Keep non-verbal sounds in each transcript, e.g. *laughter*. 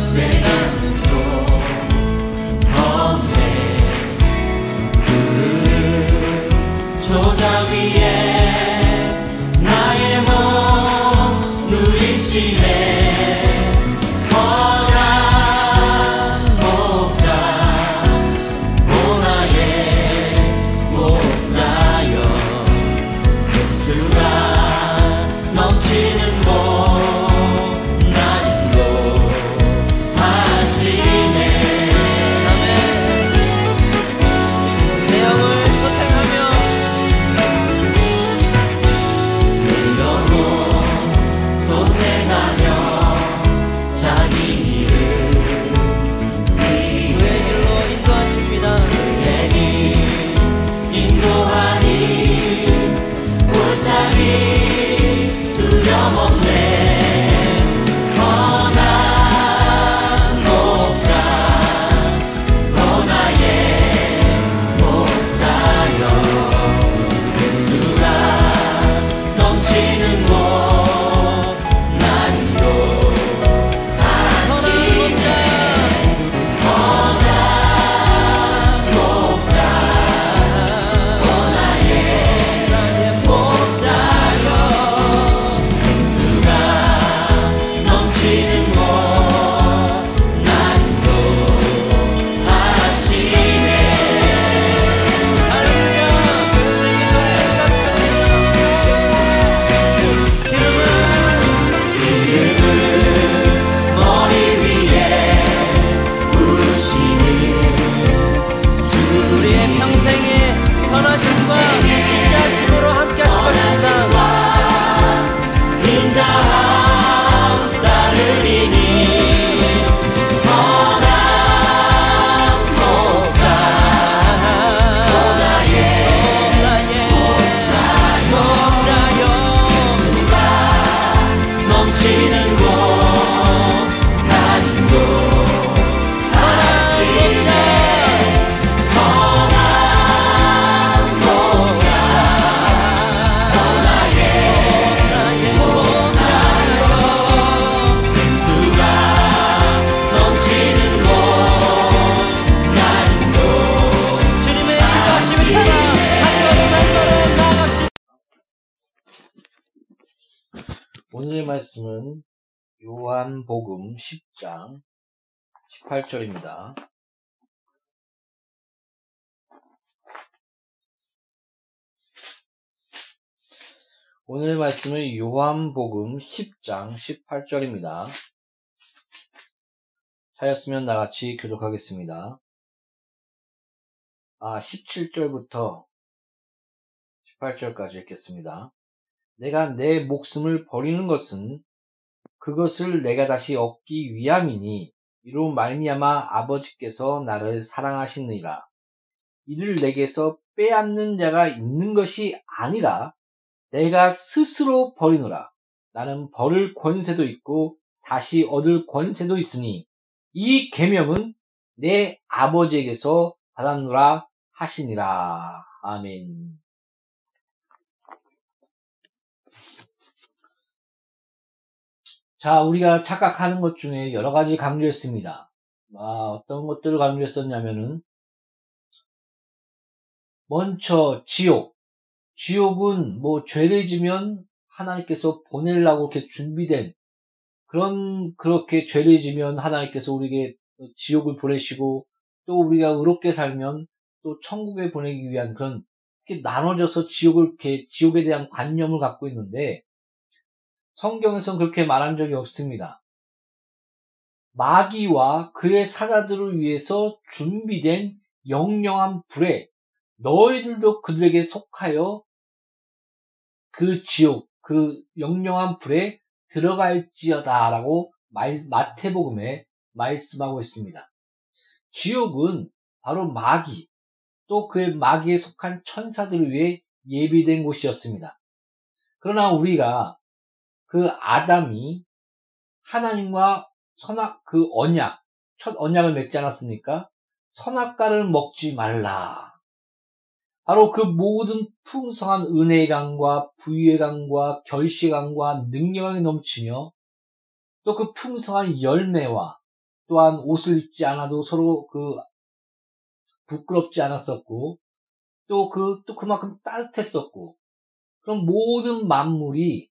부족 18절입니다. 오늘의 말씀은 요한복음 10장 18절입니다. 하였으면 나같이 교독하겠습니다. 아, 17절부터 18절까지 읽겠습니다. 내가 내 목숨을 버리는 것은 그것을 내가 다시 얻기 위함이니 이로 말미암아 아버지께서 나를 사랑하시느니라. 이를 내게서 빼앗는 자가 있는 것이 아니라 내가 스스로 버리노라. 나는 버릴 권세도 있고 다시 얻을 권세도 있으니 이 계명은 내 아버지에게서 받았노라 하시니라. 아멘. 자, 우리가 착각하는 것 중에 여러 가지 강조했습니다. 아, 어떤 것들을 강조했었냐면은, 먼저 지옥. 지옥은 뭐 죄를 지면 하나님께서 보내려고 이렇게 준비된 그런, 그렇게 죄를 지면 하나님께서 우리에게 지옥을 보내시고 또 우리가 의롭게 살면 또 천국에 보내기 위한 그런 이렇게 나눠져서 지옥을 이렇게 지옥에 대한 관념을 갖고 있는데 성경에서는 그렇게 말한 적이 없습니다. 마귀와 그의 사자들을 위해서 준비된 영영한 불에 너희들도 그들에게 속하여 그 지옥, 그 영영한 불에 들어갈지어다 라고 마태복음에 말씀하고 있습니다. 지옥은 바로 마귀, 또 그의 마귀에 속한 천사들을 위해 예비된 곳이었습니다. 그러나 우리가 그 아담이 하나님과 선악 그 언약 첫 언약을 맺지 않았습니까? 선악과를 먹지 말라. 바로 그 모든 풍성한 은혜의 강과 부유의 강과 결실의 강과 능력이 넘치며 또 그 풍성한 열매와 또한 옷을 입지 않아도 서로 그 부끄럽지 않았었고 또 그 또 그만큼 따뜻했었고 그런 모든 만물이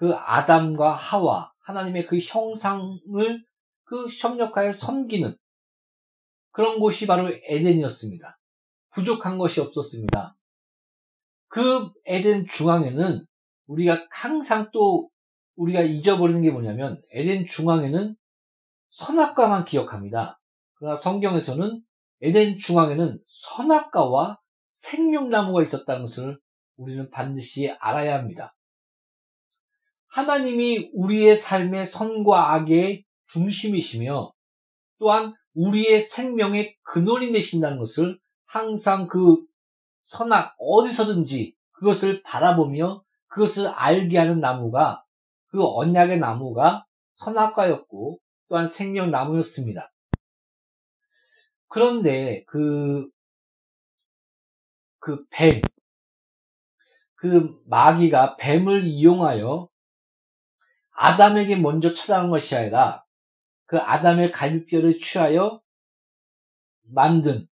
그 아담과 하와 하나님의 그 형상을 그 협력하여 섬기는 그런 곳이 바로 에덴이었습니다. 부족한 것이 없었습니다. 그 에덴 중앙에는 우리가 항상 또 우리가 잊어버리는 게 뭐냐면 에덴 중앙에는 선악과만 기억합니다. 그러나 성경에서는 에덴 중앙에는 선악과와 생명나무가 있었다는 것을 우리는 반드시 알아야 합니다. 하나님이 우리의 삶의 선과 악의 중심이시며 또한 우리의 생명의 근원이 되신다는 것을 항상 그 선악 어디서든지 그것을 바라보며 그것을 알게 하는 나무가 그 언약의 나무가 선악과였고 또한 생명나무였습니다. 그런데 그, 그 뱀, 그 마귀가 뱀을 이용하여 아담에게 먼저 찾아온 것이 아니라 그 아담의 갈비뼈를 취하여 만든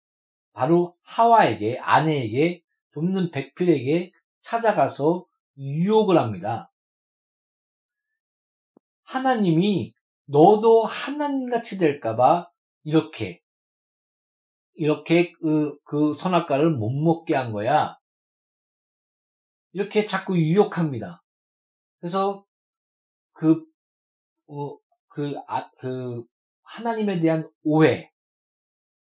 바로 하와에게 아내에게 돕는 백필에게 찾아가서 유혹을 합니다. 하나님이 너도 하나님같이 될까봐 이렇게 이렇게 그, 그 선악과를 못 먹게 한 거야. 이렇게 자꾸 유혹합니다. 그래서 그, 어, 그, 아, 그, 하나님에 대한 오해,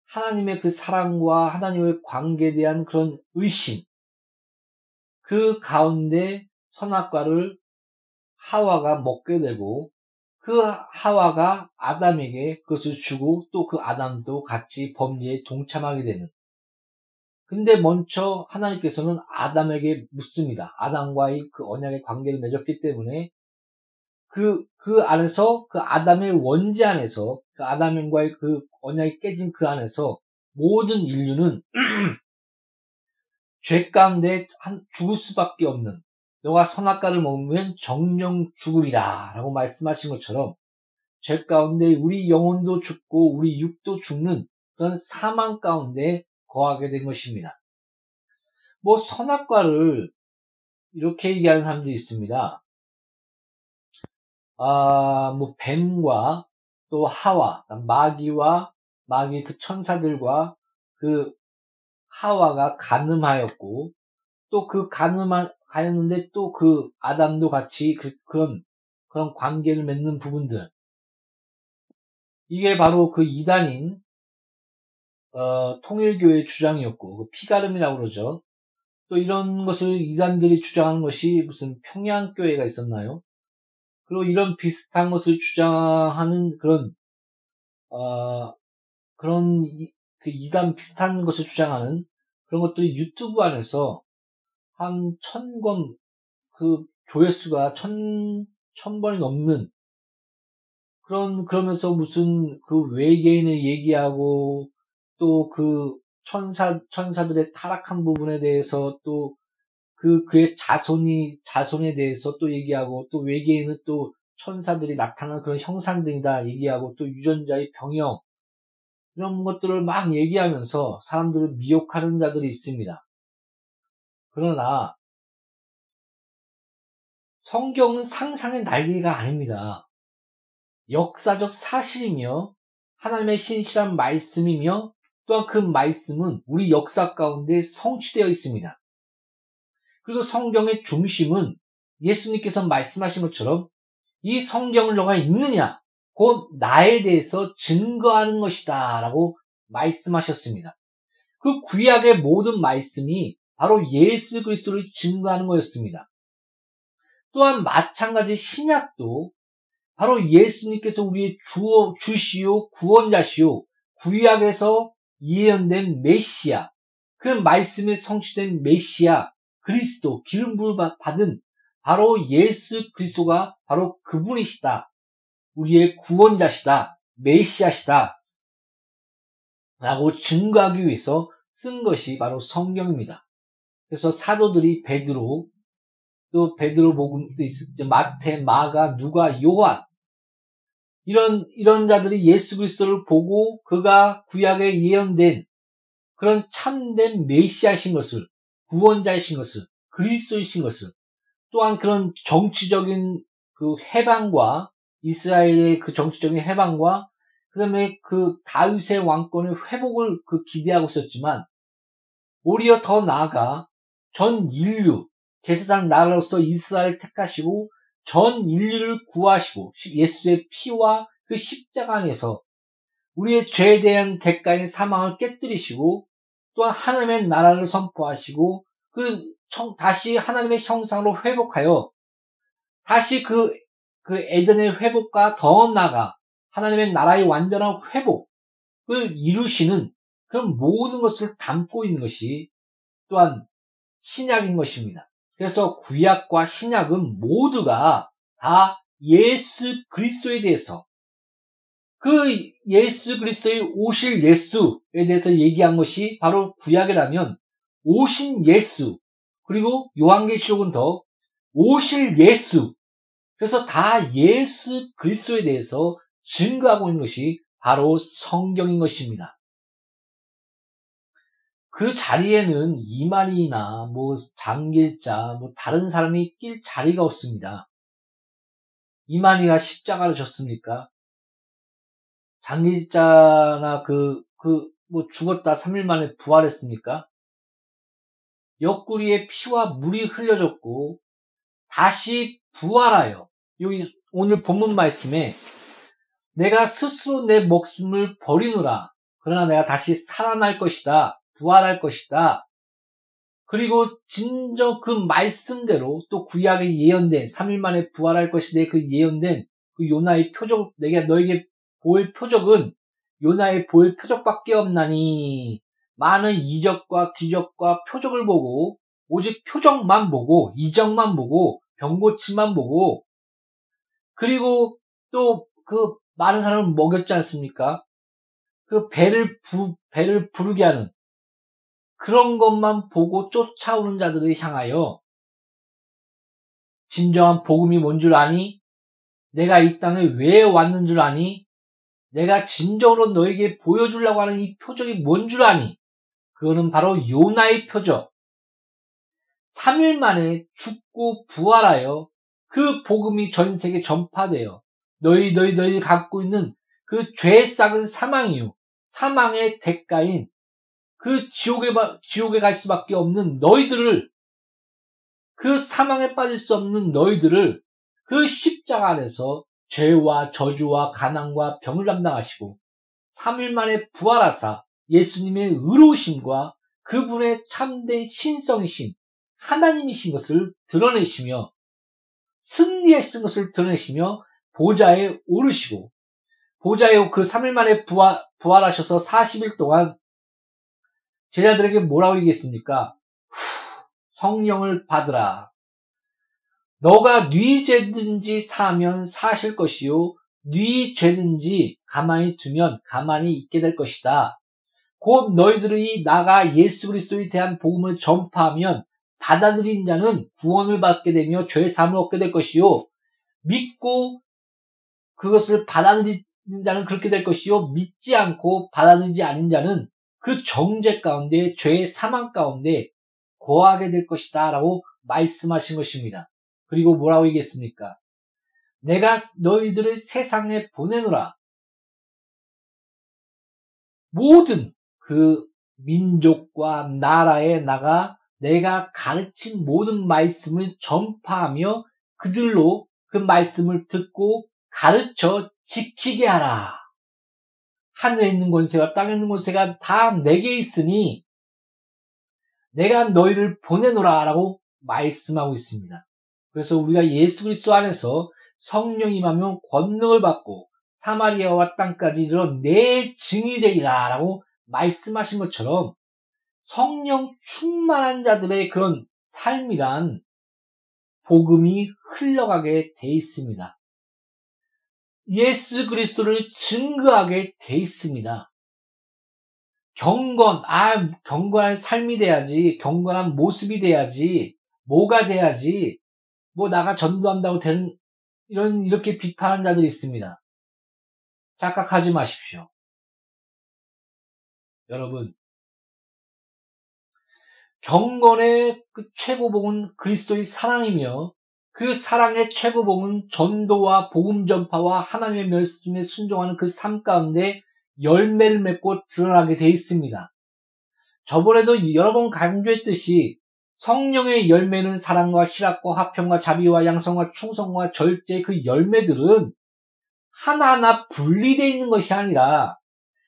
하나님의 그 사랑과 하나님의 관계에 대한 그런 의심, 그 가운데 선악과를 하와가 먹게 되고, 그 하와가 아담에게 그것을 주고 또 그 아담도 같이 범죄에 동참하게 되는. 근데 먼저 하나님께서는 아담에게 묻습니다. 아담과의 그 언약의 관계를 맺었기 때문에 그, 그 안에서, 그 아담의 원죄 안에서, 그 아담과의 그 언약이 깨진 그 안에서 모든 인류는 *clears throat* 죄 가운데 한 죽을 수밖에 없는 너가 선악과를 먹으면 정령 죽으리라 라고 말씀하신 것처럼 죄 가운데 우리 영혼도 죽고 우리 육도 죽는 그런 사망 가운데 거하게 된 것입니다. 뭐 선악과를 이렇게 얘기하는 사람도 있습니다. 아, 뭐, 뱀과 또 하와, 마귀와 마귀 그 천사들과 그 하와가 가늠하였고, 또 그 가늠하였는데 또 그 아담도 같이 그, 그런, 그런 관계를 맺는 부분들. 이게 바로 그 이단인, 어, 통일교의 주장이었고, 그 피가름이라고 그러죠. 또 이런 것을 이단들이 주장하는 것이 무슨 평양교회가 있었나요? 그리고 이런 비슷한 것을 주장하는 그런, 어, 그런 이, 그 이단 비슷한 것을 주장하는 그런 것들이 유튜브 안에서 한 천 권, 그 조회수가 천, 천 번이 넘는 그런, 그러면서 무슨 그 외계인을 얘기하고 또 그 천사, 천사들의 타락한 부분에 대해서 또 그, 그의 자손이, 자손에 대해서 또 얘기하고 또 외계인은 또 천사들이 나타나는 그런 형상들이다 얘기하고 또 유전자의 병영, 이런 것들을 막 얘기하면서 사람들을 미혹하는 자들이 있습니다. 그러나 성경은 상상의 날개가 아닙니다. 역사적 사실이며 하나님의 신실한 말씀이며 또한 그 말씀은 우리 역사 가운데 성취되어 있습니다. 그리고 성경의 중심은 예수님께서 말씀하신 것처럼 이 성경을 너가 읽느냐 곧 나에 대해서 증거하는 것이다 라고 말씀하셨습니다. 그 구약의 모든 말씀이 바로 예수 그리스도를 증거하는 거였습니다. 또한 마찬가지 신약도 바로 예수님께서 우리의 주어, 주시오, 구원자시오, 구약에서 예언된 메시아, 그 말씀에 성취된 메시아, 그리스도, 기름 부을 받은 바로 예수 그리스도가 바로 그분이시다. 우리의 구원자시다, 메시아시다, 라고 증거하기 위해서 쓴 것이 바로 성경입니다. 그래서 사도들이 베드로, 또 베드로 복음도 있었죠. 마태, 마가, 누가, 요한 이런 이런 자들이 예수 그리스도를 보고 그가 구약에 예언된 그런 참된 메시아신 것을 구원자이신 것을 그리스도이신 것을 또한 그런 정치적인 그 해방과 이스라엘의 그 정치적인 해방과 그다음에 그 다윗의 왕권의 회복을 그 기대하고 있었지만 오히려 더 나아가 전 인류 제사장 나라로서 이스라엘 택하시고 전 인류를 구하시고 예수의 피와 그 십자가 안에서 우리의 죄에 대한 대가인 사망을 깨뜨리시고 또한 하나님의 나라를 선포하시고 그 다시 하나님의 형상으로 회복하여 다시 그 그 에덴의 회복과 더 나아가 하나님의 나라의 완전한 회복을 이루시는 그런 모든 것을 담고 있는 것이 또한 신약인 것입니다. 그래서 구약과 신약은 모두가 다 예수 그리스도에 대해서 그 예수 그리스도의 오실 예수에 대해서 얘기한 것이 바로 구약이라면 오신 예수 그리고 요한계시록은 더 오실 예수 그래서 다 예수 그리스도에 대해서 증거하고 있는 것이 바로 성경인 것입니다. 그 자리에는 이만희나 뭐 장길자 뭐 다른 사람이 낄 자리가 없습니다. 이만희가 십자가를 졌습니까? 장길자나 그 그 뭐 죽었다 3일 만에 부활했습니까? 옆구리에 피와 물이 흘려졌고 다시 부활하여 여기 오늘 본문 말씀에 내가 스스로 내 목숨을 버리노라. 그러나 내가 다시 살아날 것이다. 부활할 것이다. 그리고 진정 그 말씀대로 또 구약에 예언된 3일 만에 부활할 것이다. 그 예언된 그 요나의 표적 내가 너에게 보일 표적은 요나의 보일 표적밖에 없나니 많은 이적과 기적과 표적을 보고 오직 표적만 보고 이적만 보고 병고침만 보고 그리고 또 그 많은 사람을 먹였지 않습니까? 그 배를 부, 배를 부르게 하는 그런 것만 보고 쫓아오는 자들을 향하여 진정한 복음이 뭔 줄 아니? 내가 이 땅에 왜 왔는 줄 아니? 내가 진정으로 너에게 보여주려고 하는 이 표적이 뭔 줄 아니? 그거는 바로 요나의 표적. 3일 만에 죽고 부활하여 그 복음이 전 세계 전파돼요. 너희 너희 너희 갖고 있는 그죄 싹은 사망이요. 사망의 대가인 그 지옥에 지옥에 갈 수밖에 없는 너희들을 그 사망에 빠질 수 없는 너희들을 그 십자가 안에서 죄와 저주와 가난과 병을 담당하시고 3일 만에 부활하사 예수님의 의로우심과 그분의 참된 신성이신 하나님이신 것을 드러내시며 승리하신 것을 드러내시며 보좌에 오르시고 보좌에 그 3일 만에 부활, 부활하셔서 40일 동안 제자들에게 뭐라고 얘기했습니까? 성령을 받으라. 너가 네 죄든지 사면 사실 것이요 네 죄든지 가만히 두면 가만히 있게 될 것이다. 곧 너희들이 나가 예수 그리스도에 대한 복음을 전파하면 받아들인 자는 구원을 받게 되며 죄 사함을 얻게 될 것이요 믿고 그것을 받아들이는 자는 그렇게 될 것이요 믿지 않고 받아들이지 않은 자는 그 정죄 가운데 죄의 사망 가운데 거하게 될 것이다라고 말씀하신 것입니다. 그리고 뭐라고 얘기했습니까? 내가 너희들을 세상에 보내노라. 모든 그 민족과 나라에 나가 내가 가르친 모든 말씀을 전파하며 그들로 그 말씀을 듣고 가르쳐 지키게 하라. 하늘에 있는 권세와 땅에 있는 권세가 다 내게 있으니 내가 너희를 보내노라 라고 말씀하고 있습니다. 그래서 우리가 예수 그리스도 안에서 성령이 임하면 권능을 받고 사마리아와 땅까지 이르러 내 증이 되리라 라고 말씀하신 것처럼 성령 충만한 자들의 그런 삶이란 복음이 흘러가게 돼 있습니다. 예수 그리스도를 증거하게 돼 있습니다. 경건, 아, 경건한 삶이 돼야지, 경건한 모습이 돼야지, 뭐가 돼야지, 뭐 나가 전도한다고 되는, 이런, 이렇게 비판하는 자들이 있습니다. 착각하지 마십시오. 여러분, 경건의 그 최고봉은 그리스도의 사랑이며 그 사랑의 최고봉은 전도와 복음 전파와 하나님의 말씀에 순종하는 그 삶 가운데 열매를 맺고 드러나게 되어 있습니다. 저번에도 여러 번 강조했듯이 성령의 열매는 사랑과 희락과 화평과 자비와 양성과 충성과 절제 그 열매들은 하나하나 분리되어 있는 것이 아니라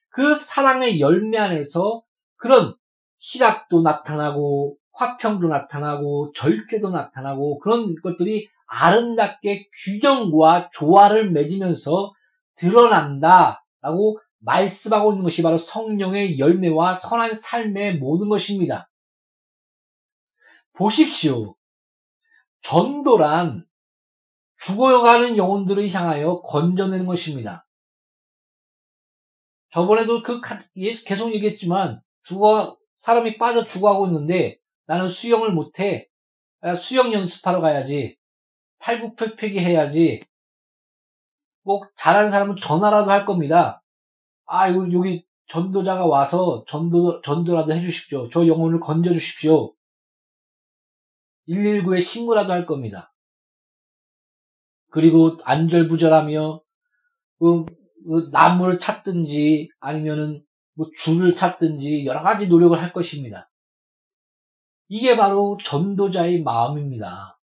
그 사랑의 열매 안에서 그런 희락도 나타나고 화평도 나타나고 절제도 나타나고 그런 것들이 아름답게 균형과 조화를 맺으면서 드러난다라고 말씀하고 있는 것이 바로 성령의 열매와 선한 삶의 모든 것입니다. 보십시오. 전도란 죽어가는 영혼들을 향하여 건져내는 것입니다. 저번에도 그 계속 얘기했지만 죽어 사람이 빠져 죽어가고 있는데 나는 수영을 못해. 수영 연습하러 가야지. 팔굽혀펴기 해야지. 뭐 잘하는 사람은 전화라도 할 겁니다. 아, 이거 여기 전도자가 와서 전도, 전도라도 해주십시오. 저 영혼을 건져 주십시오. 119에 신고라도 할 겁니다. 그리고 안절부절하며 그, 그 나무를 찾든지 아니면은 뭐 줄을 찾든지 여러 가지 노력을 할 것입니다. 이게 바로 전도자의 마음입니다.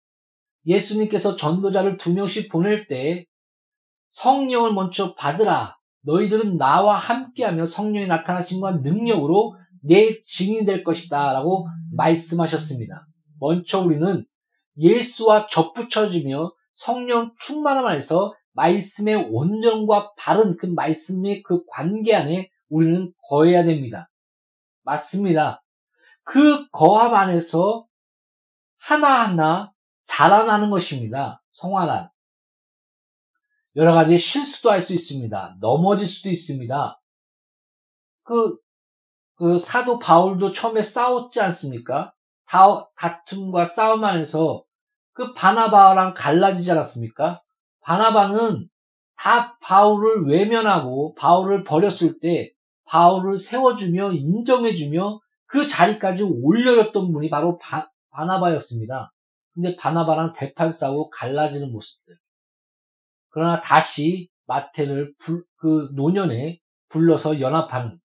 예수님께서 전도자를 두 명씩 보낼 때 성령을 먼저 받으라. 너희들은 나와 함께하며 성령이 나타나신 과 능력으로 내 증인이 될 것이다. 라고 말씀하셨습니다. 먼저 우리는 예수와 접붙여지며 성령 충만함 안에서 말씀의 온전과 바른 그 말씀의 그 관계 안에 우리는 거해야 됩니다. 맞습니다. 그 거함 안에서 하나하나 자라나는 것입니다. 성화란. 여러 가지 실수도 할 수 있습니다. 넘어질 수도 있습니다. 그, 그 사도 바울도 처음에 싸웠지 않습니까? 다, 다툼과 싸움 안에서 그 바나바랑 갈라지지 않았습니까? 바나바는 다 바울을 외면하고 바울을 버렸을 때 바울을 세워주며 인정해주며 그 자리까지 올려줬던 분이 바로 바, 바나바였습니다. 근데 바나바랑 대판 싸우고 갈라지는 모습들. 그러나 다시 마태를 불, 그 노년에 불러서 연합하는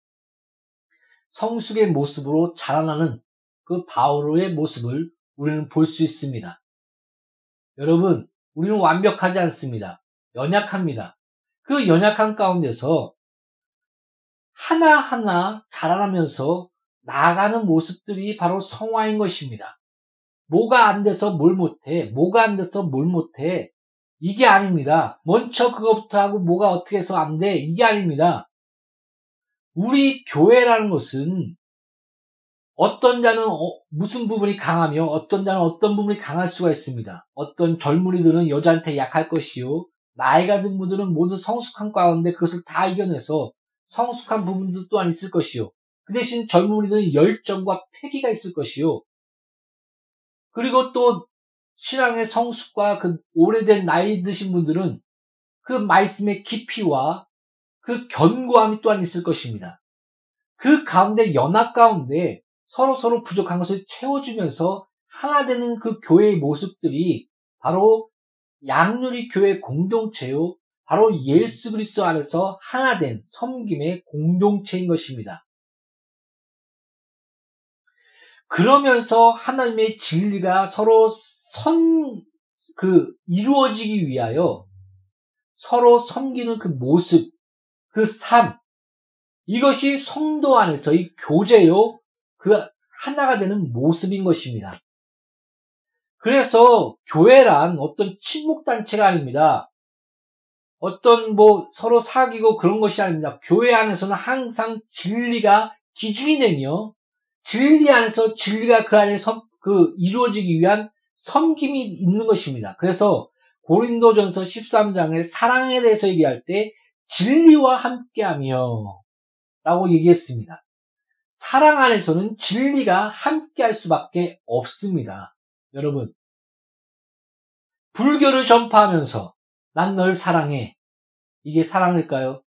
성숙의 모습으로 자라나는 그 바오로의 모습을 우리는 볼 수 있습니다. 여러분, 우리는 완벽하지 않습니다. 연약합니다. 그 연약한 가운데서 하나하나 자라나면서 나아가는 모습들이 바로 성화인 것입니다. 뭐가 안 돼서 뭘 못해, 뭐가 안 돼서 뭘 못해, 이게 아닙니다. 먼저 그것부터 하고 뭐가 어떻게 해서 안 돼, 이게 아닙니다. 우리 교회라는 것은 어떤 자는 어, 무슨 부분이 강하며 어떤 자는 어떤 부분이 강할 수가 있습니다. 어떤 젊은이들은 여자한테 약할 것이요. 나이가 든 분들은 모두 성숙한 가운데 그것을 다 이겨내서 성숙한 부분도 또한 있을 것이요. 그 대신 젊은이들은 열정과 패기가 있을 것이요. 그리고 또 신앙의 성숙과 그 오래된 나이 드신 분들은 그 말씀의 깊이와 그 견고함이 또한 있을 것입니다. 그 가운데 연합 가운데 서로 서로 부족한 것을 채워주면서 하나 되는 그 교회의 모습들이 바로 양누리 교회 공동체요. 바로 예수 그리스도 안에서 하나 된 섬김의 공동체인 것입니다. 그러면서 하나님의 진리가 서로 선, 그, 이루어지기 위하여 서로 섬기는 그 모습, 그 삶, 이것이 성도 안에서의 교제요, 그 하나가 되는 모습인 것입니다. 그래서 교회란 어떤 친목단체가 아닙니다. 어떤 뭐 서로 사귀고 그런 것이 아닙니다. 교회 안에서는 항상 진리가 기준이 되며 진리 안에서 진리가 그 안에 서, 그 이루어지기 위한 섬김이 있는 것입니다. 그래서 고린도전서 13장의 사랑에 대해서 얘기할 때 진리와 함께하며 라고 얘기했습니다. 사랑 안에서는 진리가 함께할 수밖에 없습니다. 여러분, 불교를 전파하면서 난 널 사랑해. 이게 사랑일까요?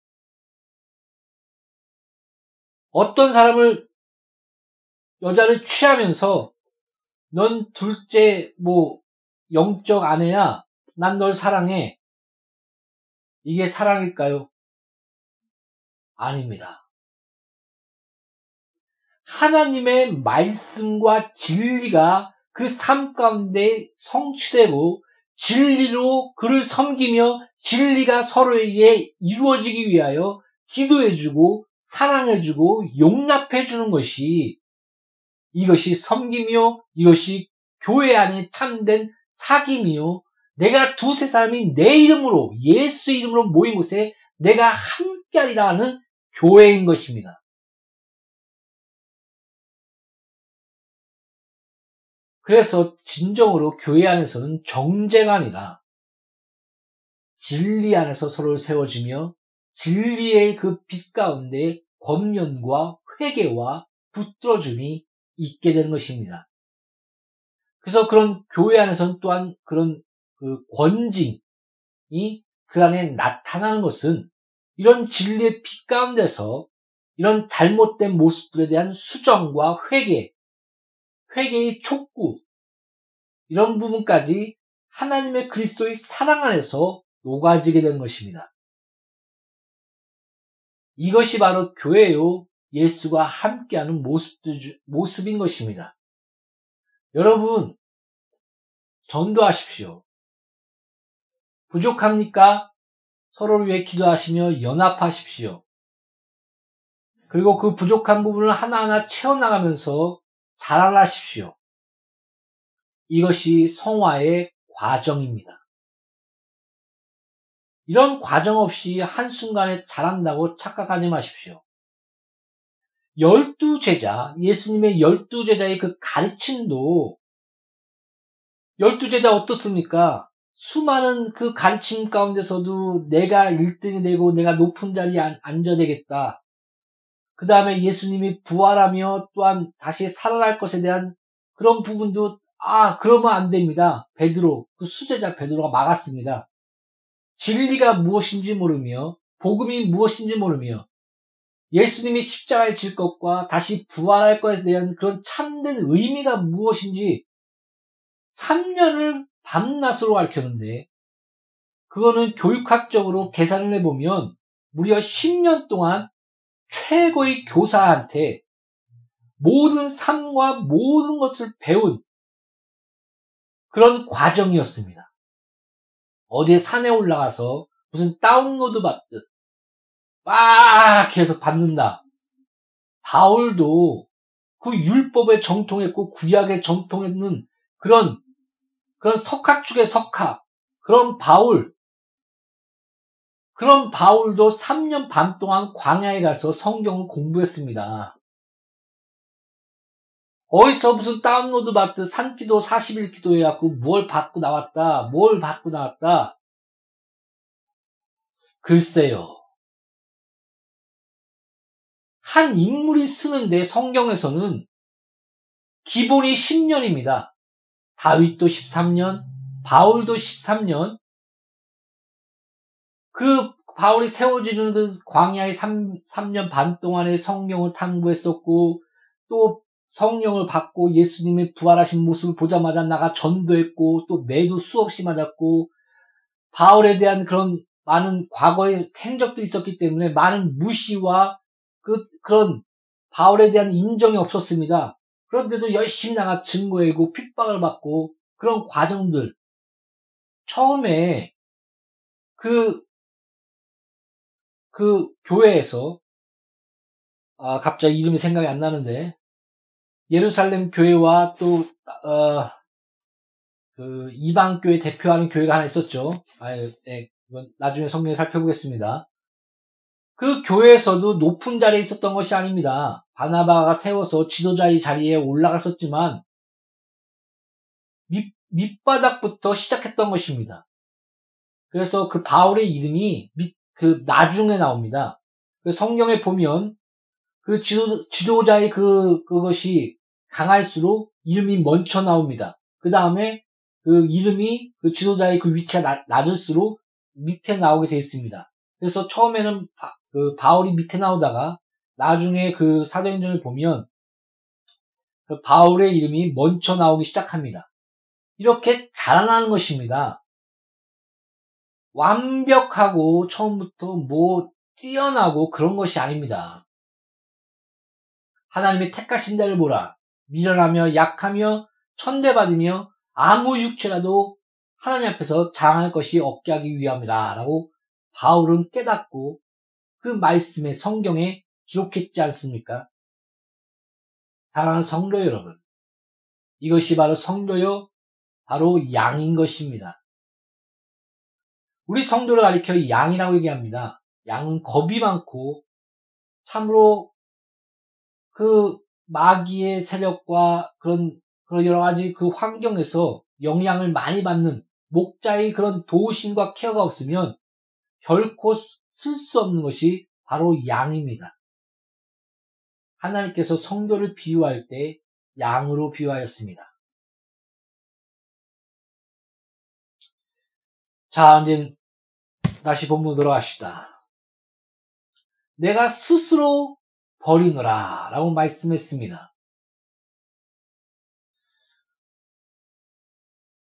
어떤 사람을 여자를 취하면서 넌 둘째 뭐 영적 아내야. 난 널 사랑해. 이게 사랑일까요? 아닙니다. 하나님의 말씀과 진리가 그 삶 가운데 성취되고 진리로 그를 섬기며 진리가 서로에게 이루어지기 위하여 기도해주고 사랑해주고 용납해주는 것이 이것이 섬김이요 이것이 교회 안에 참된 사귐이요 내가 두세 사람이 내 이름으로 예수 이름으로 모인 곳에 내가 함께하리라 는 교회인 것입니다. 그래서 진정으로 교회 안에서는 정제가 아니라 진리 안에서 서로를 세워주며 진리의 그 빛 가운데 권면과 회개와 붙들어줌이 있게 되는 것입니다. 그래서 그런 교회 안에서는 또한 그런 그 권징이 그 안에 나타나는 것은 이런 진리의 빛 가운데서 이런 잘못된 모습들에 대한 수정과 회개, 회개의 촉구, 이런 부분까지 하나님의 그리스도의 사랑 안에서 녹아지게 되는 것입니다. 이것이 바로 교회요 예수가 함께하는 모습인 것입니다. 여러분, 전도하십시오. 부족합니까? 서로를 위해 기도하시며 연합하십시오. 그리고 그 부족한 부분을 하나하나 채워나가면서 자라나십시오. 이것이 성화의 과정입니다. 이런 과정 없이 한순간에 자란다고 착각하지 마십시오. 열두 제자, 예수님의 열두 제자의 그 가르침도 열두 제자 어떻습니까? 수많은 그 가르침 가운데서도 내가 1등이 되고 내가 높은 자리에 앉아야 되겠다. 그 다음에 예수님이 부활하며 또한 다시 살아날 것에 대한 그런 부분도 아 그러면 안 됩니다. 베드로 그 수제자 베드로가 막았습니다. 진리가 무엇인지 모르며 복음이 무엇인지 모르며 예수님이 십자가에 질 것과 다시 부활할 것에 대한 그런 참된 의미가 무엇인지 3년을 밤낮으로 가르쳤는데 그거는 교육학적으로 계산을 해보면 무려 10년 동안 최고의 교사한테 모든 삶과 모든 것을 배운 그런 과정이었습니다. 어디에 산에 올라가서 무슨 다운로드 받듯 막 해서 받는다. 바울도 그 율법에 정통했고 구약에 정통했는 그런 그런 석학 중의 석학 그런 바울 그런 바울도 3년 반 동안 광야에 가서 성경을 공부했습니다. 어디서 무슨 다운로드 받듯 산기도 40일 기도 해갖고 뭘 받고 나왔다, 뭘 받고 나왔다. 글쎄요. 한 인물이 쓰는데 성경에서는 기본이 10년입니다. 다윗도 13년, 바울도 13년, 그 바울이 세워지는 그 광야의 3, 3년 반 동안의 성경을 탐구했었고, 또 성령을 받고 예수님의 부활하신 모습을 보자마자 나가 전도했고, 또 매도 수없이 맞았고, 바울에 대한 그런 많은 과거의 행적도 있었기 때문에 많은 무시와 그, 그런 바울에 대한 인정이 없었습니다. 그런데도 열심히 나가 증거해고 핍박을 받고 그런 과정들. 처음에 그, 그 교회에서, 아, 갑자기 이름이 생각이 안 나는데, 예루살렘 교회와 또, 어, 그, 이방 교회 대표하는 교회가 하나 있었죠. 아, 예, 나중에 성경에 살펴보겠습니다. 그 교회에서도 높은 자리에 있었던 것이 아닙니다. 바나바가 세워서 지도자의 자리에 올라갔었지만 밑, 밑바닥부터 시작했던 것입니다. 그래서 그 바울의 이름이 밑, 그 나중에 나옵니다. 그 성경에 보면 그 지도, 지도자의 그, 그것이 강할수록 이름이 먼저 나옵니다. 그 다음에 그 이름이 그 지도자의 그 위치가 낮, 낮을수록 밑에 나오게 되어 있습니다. 그래서 처음에는 바, 그 바울이 밑에 나오다가 나중에 그 사도행전을 보면 그 바울의 이름이 먼저 나오기 시작합니다. 이렇게 자라나는 것입니다. 완벽하고 처음부터 뭐 뛰어나고 그런 것이 아닙니다. 하나님의 택하신 자를 보라. 미련하며 약하며 천대받으며 아무 육체라도 하나님 앞에서 자랑할 것이 없게 하기 위함이다. 라고 바울은 깨닫고 그 말씀에 성경에 기록했지 않습니까? 사랑하는 성도 여러분, 이것이 바로 성도요, 바로 양인 것입니다. 우리 성도를 가리켜 양이라고 얘기합니다. 양은 겁이 많고 참으로 그 마귀의 세력과 그런 그런 여러 가지 그 환경에서 영향을 많이 받는 목자의 그런 도우심과 케어가 없으면 결코 쓸 수 없는 것이 바로 양입니다. 하나님께서 성도를 비유할 때 양으로 비유하였습니다. 자, 이제 다시 본문 들어갑시다. 내가 스스로 버리노라 라고 말씀했습니다.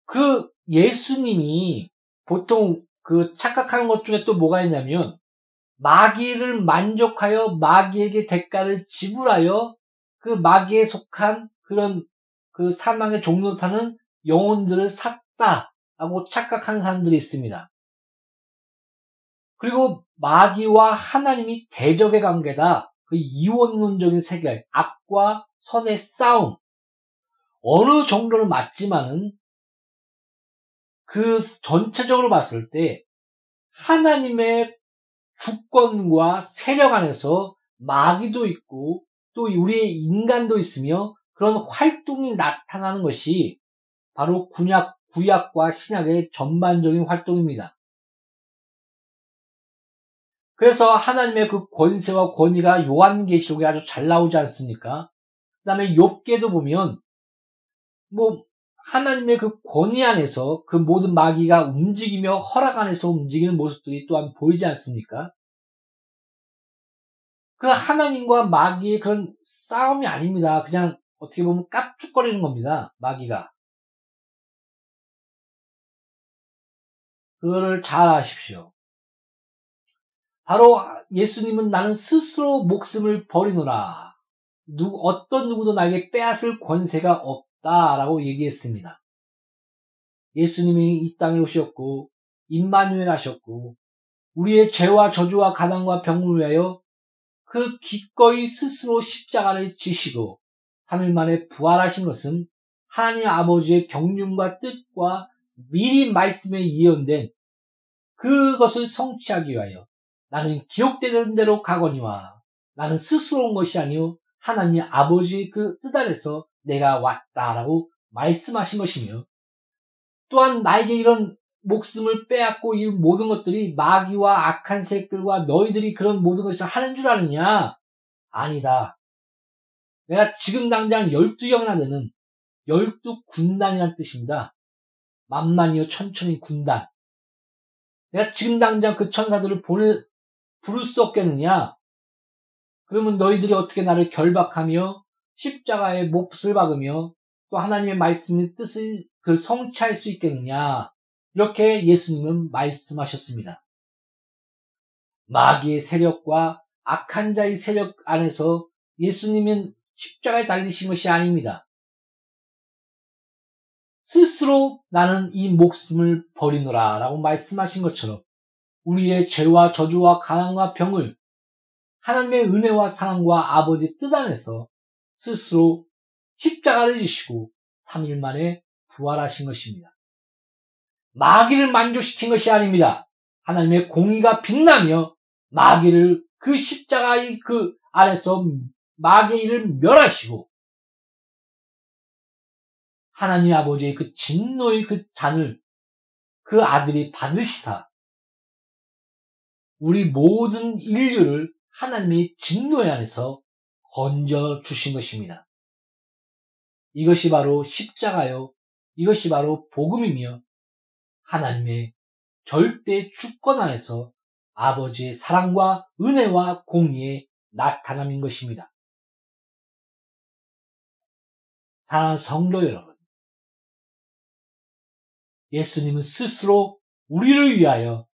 그 예수님이 보통 그 착각하는 것 중에 또 뭐가 있냐면 마귀를 만족하여 마귀에게 대가를 지불하여 그 마귀에 속한 그런 그 사망의 종로로 타는 영혼들을 샀다라고 착각하는 사람들이 있습니다. 그리고 마귀와 하나님이 대적의 관계다. 그 이원론적인 세계, 악과 선의 싸움. 어느 정도는 맞지만은 그 전체적으로 봤을 때 하나님의 주권과 세력 안에서 마귀도 있고 또 우리의 인간도 있으며 그런 활동이 나타나는 것이 바로 구약, 구약과 신약의 전반적인 활동입니다. 그래서 하나님의 그 권세와 권위가 요한계시록에 아주 잘 나오지 않습니까? 그 다음에 욥계도 보면 뭐 하나님의 그 권위 안에서 그 모든 마귀가 움직이며 허락 안에서 움직이는 모습들이 또한 보이지 않습니까? 그 하나님과 마귀의 그런 싸움이 아닙니다. 그냥 어떻게 보면 깝죽거리는 겁니다. 마귀가. 그거를 잘 아십시오. 바로 예수님은 나는 스스로 목숨을 버리노라. 누, 어떤 누구도 나에게 빼앗을 권세가 없다 라고 얘기했습니다. 예수님이 이 땅에 오셨고 임마누엘 하셨고 우리의 죄와 저주와 가난과 병을 위하여 그 기꺼이 스스로 십자가를 지시고 3일 만에 부활하신 것은 하나님 아버지의 경륜과 뜻과 미리 말씀에 이언된 그것을 성취하기 위하여 나는 기록되는 대로 가거니와 나는 스스로 온 것이 아니요 하나님 아버지의 그뜻 아래서 내가 왔다라고 말씀하신 것이며 또한 나에게 이런 목숨을 빼앗고 이 모든 것들이 마귀와 악한 색들과 너희들이 그런 모든 것을 하는 줄 아느냐? 아니다. 내가 지금 당장 열두 영이나 되는 열두 군단이라는 뜻입니다. 만만이요 천천히 군단. 내가 지금 당장 그 천사들을 보내 부를 수 없겠느냐? 그러면 너희들이 어떻게 나를 결박하며 십자가에 몹을 박으며 또 하나님의 말씀의 뜻을 그 성취할 수 있겠느냐? 이렇게 예수님은 말씀하셨습니다. 마귀의 세력과 악한 자의 세력 안에서 예수님은 십자가에 달리신 것이 아닙니다. 스스로 나는 이 목숨을 버리노라 라고 말씀하신 것처럼 우리의 죄와 저주와 가난과 병을 하나님의 은혜와 사랑과 아버지 뜻 안에서 스스로 십자가를 지시고 3일 만에 부활하신 것입니다. 마귀를 만족시킨 것이 아닙니다. 하나님의 공의가 빛나며 마귀를 그 십자가의 그 안에서 마귀의 일을 멸하시고 하나님 아버지의 그 진노의 그 잔을 그 아들이 받으시사 우리 모든 인류를 하나님의 진노의 안에서 건져 주신 것입니다. 이것이 바로 십자가요. 이것이 바로 복음이며 하나님의 절대 주권 안에서 아버지의 사랑과 은혜와 공의의 나타남인 것입니다. 사랑하는 성도 여러분, 예수님은 스스로 우리를 위하여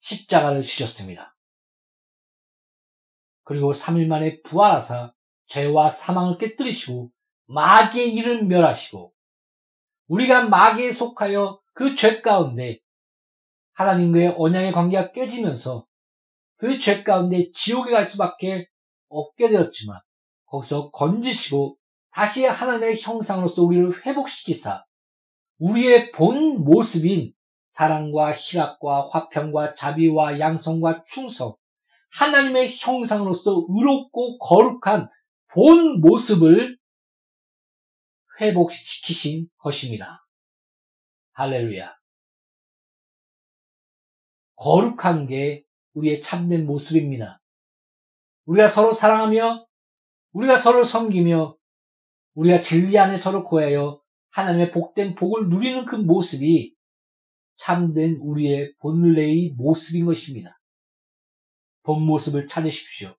십자가를 지셨습니다. 그리고 3일 만에 부활하사 죄와 사망을 깨뜨리시고 마귀의 일을 멸하시고 우리가 마귀에 속하여 그 죄 가운데 하나님과의 언약의 관계가 깨지면서 그 죄 가운데 지옥에 갈 수밖에 없게 되었지만 거기서 건지시고 다시 하나님의 형상으로서 우리를 회복시키사 우리의 본 모습인 사랑과 희락과 화평과 자비와 양성과 충성 하나님의 형상으로서 의롭고 거룩한 본 모습을 회복시키신 것입니다. 할렐루야. 거룩한 게 우리의 참된 모습입니다. 우리가 서로 사랑하며 우리가 서로 섬기며 우리가 진리 안에 서로 구하여 하나님의 복된 복을 누리는 그 모습이 참된 우리의 본래의 모습인 것입니다. 본 모습을 찾으십시오.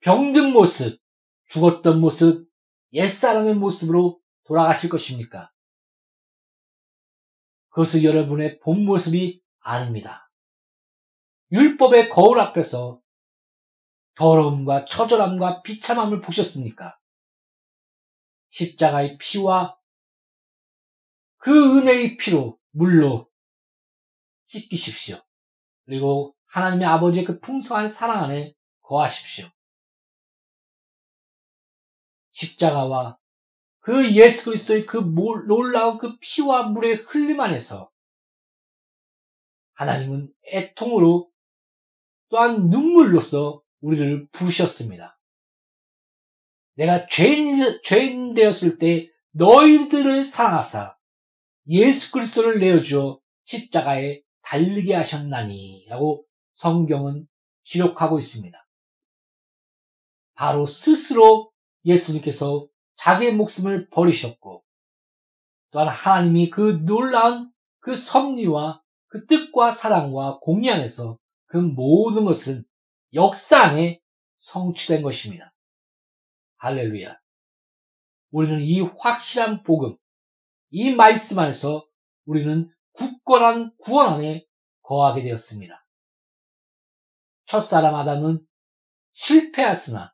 병든 모습, 죽었던 모습, 옛사람의 모습으로 돌아가실 것입니까? 그것은 여러분의 본 모습이 아닙니다. 율법의 거울 앞에서 더러움과 처절함과 비참함을 보셨습니까? 십자가의 피와 그 은혜의 피로 물로 씻기십시오. 그리고 하나님의 아버지의 그 풍성한 사랑 안에 거하십시오. 십자가와 그 예수 그리스도의 그 놀라운 그 피와 물의 흘림 안에서 하나님은 애통으로 또한 눈물로서 우리를 부으셨습니다. 내가 죄인, 죄인 되었을 때 너희들을 사랑하사 예수 그리스도를 내어주어 십자가에 달리게 하셨나니 라고 성경은 기록하고 있습니다. 바로 스스로 예수님께서 자기의 목숨을 버리셨고 또한 하나님이 그 놀라운 그 섭리와 그 뜻과 사랑과 공의 안에서 그 모든 것은 역사 안에 성취된 것입니다. 할렐루야. 우리는 이 확실한 복음, 이 말씀 안에서 우리는 굳건한 구원 안에 거하게 되었습니다. 첫사람 아담은 실패했으나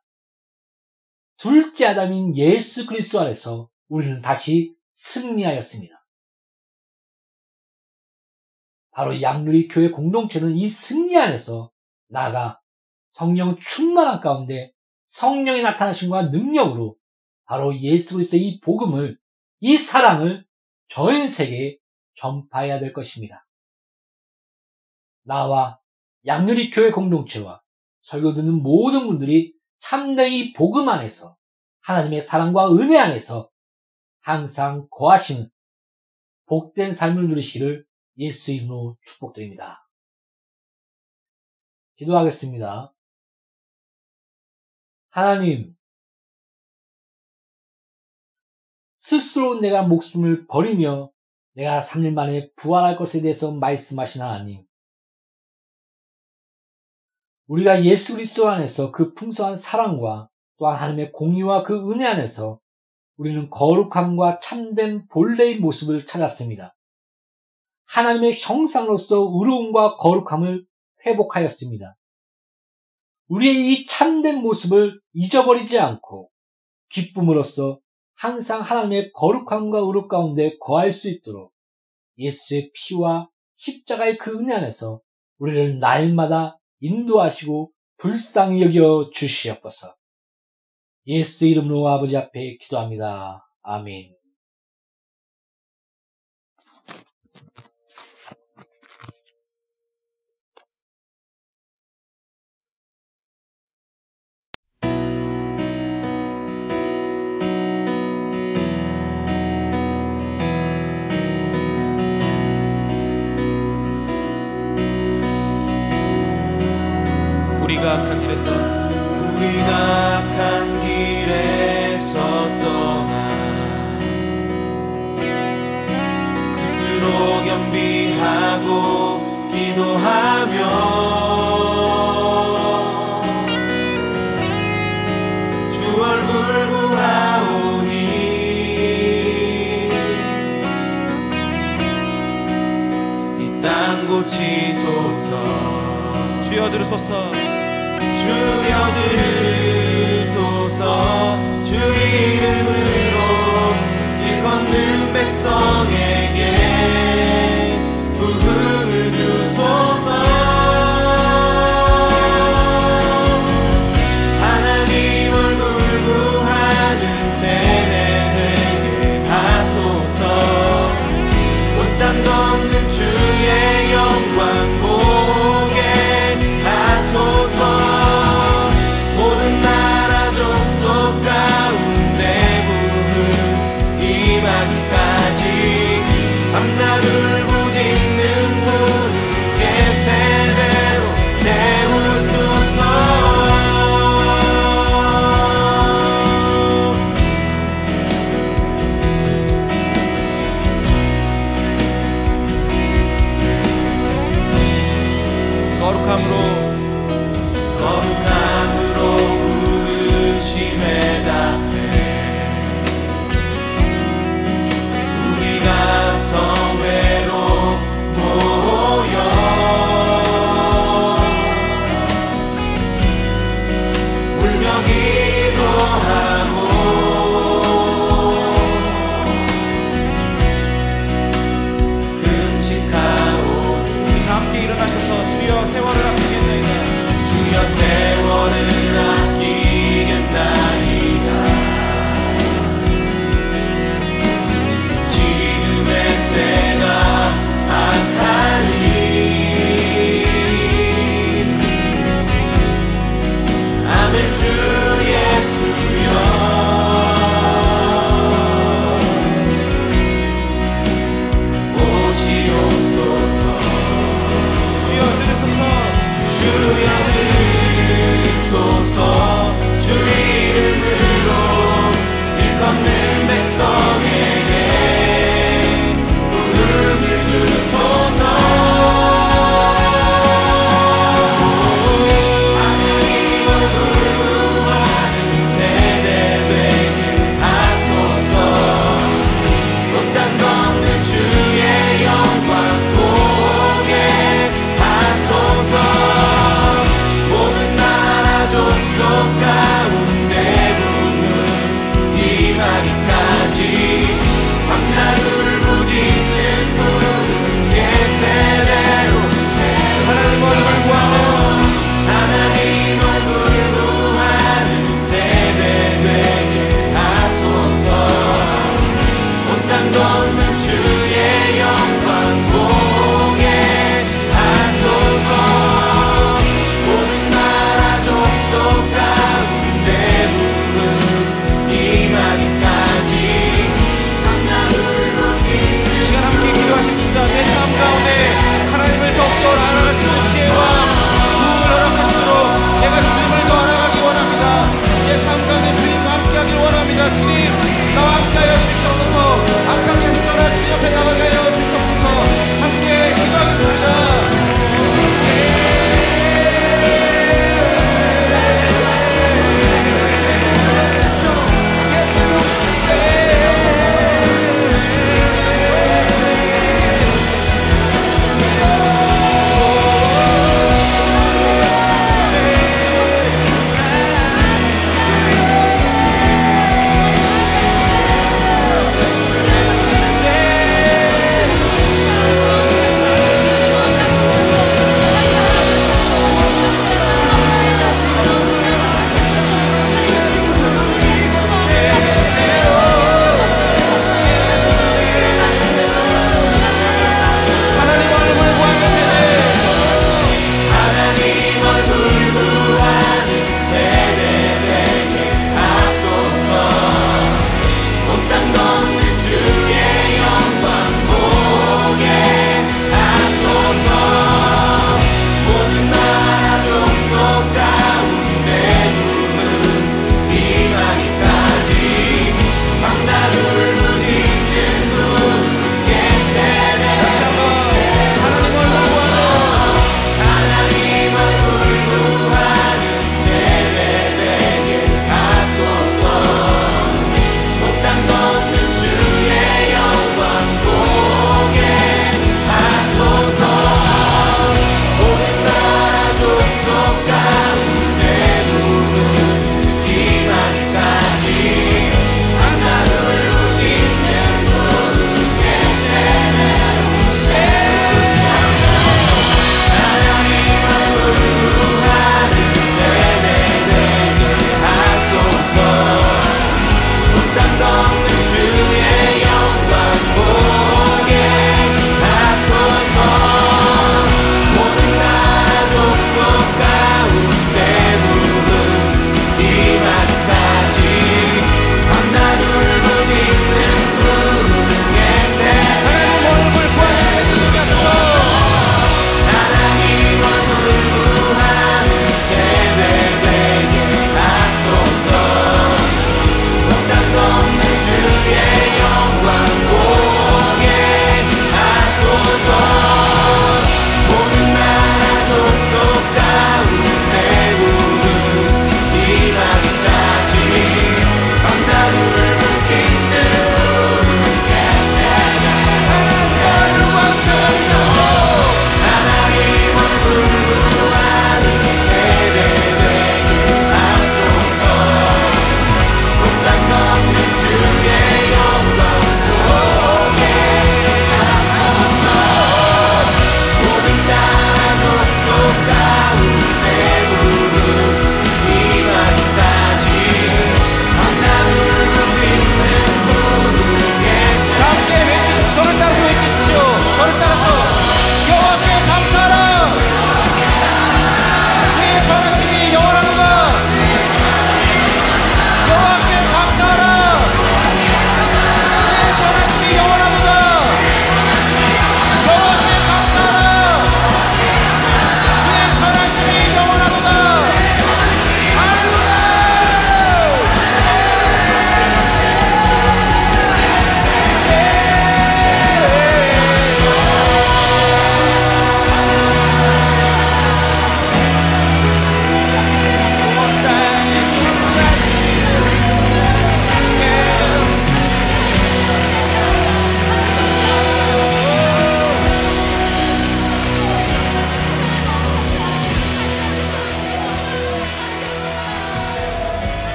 둘째 아담인 예수 그리스도 안에서 우리는 다시 승리하였습니다. 바로 양누리 교회 공동체는 이 승리 안에서 나아가 성령 충만한 가운데 성령이 나타나신과 능력으로 바로 예수 그리스도의 이 복음을 이 사랑을 전 세계에 전파해야 될 것입니다. 나와 양누리 교회 공동체와 설교 듣는 모든 분들이 참된 이 복음 안에서 하나님의 사랑과 은혜 안에서 항상 거하시는 복된 삶을 누리시기를 예수 이름으로 축복드립니다. 기도하겠습니다. 하나님, 스스로 내가 목숨을 버리며 내가 3일 만에 부활할 것에 대해서 말씀하신 하나님. 우리가 예수 그리스도 안에서 그 풍성한 사랑과 또한 하나님의 공의와 그 은혜 안에서 우리는 거룩함과 참된 본래의 모습을 찾았습니다. 하나님의 형상으로서 의로움과 거룩함을 회복하였습니다. 우리의 이 참된 모습을 잊어버리지 않고 기쁨으로써 항상 하나님의 거룩함과 의롭 가운데 거할 수 있도록 예수의 피와 십자가의 그 은혜 안에서 우리를 날마다 인도하시고 불쌍히 여겨 주시옵소서. 예수 이름으로 아버지 앞에 기도합니다. 아멘.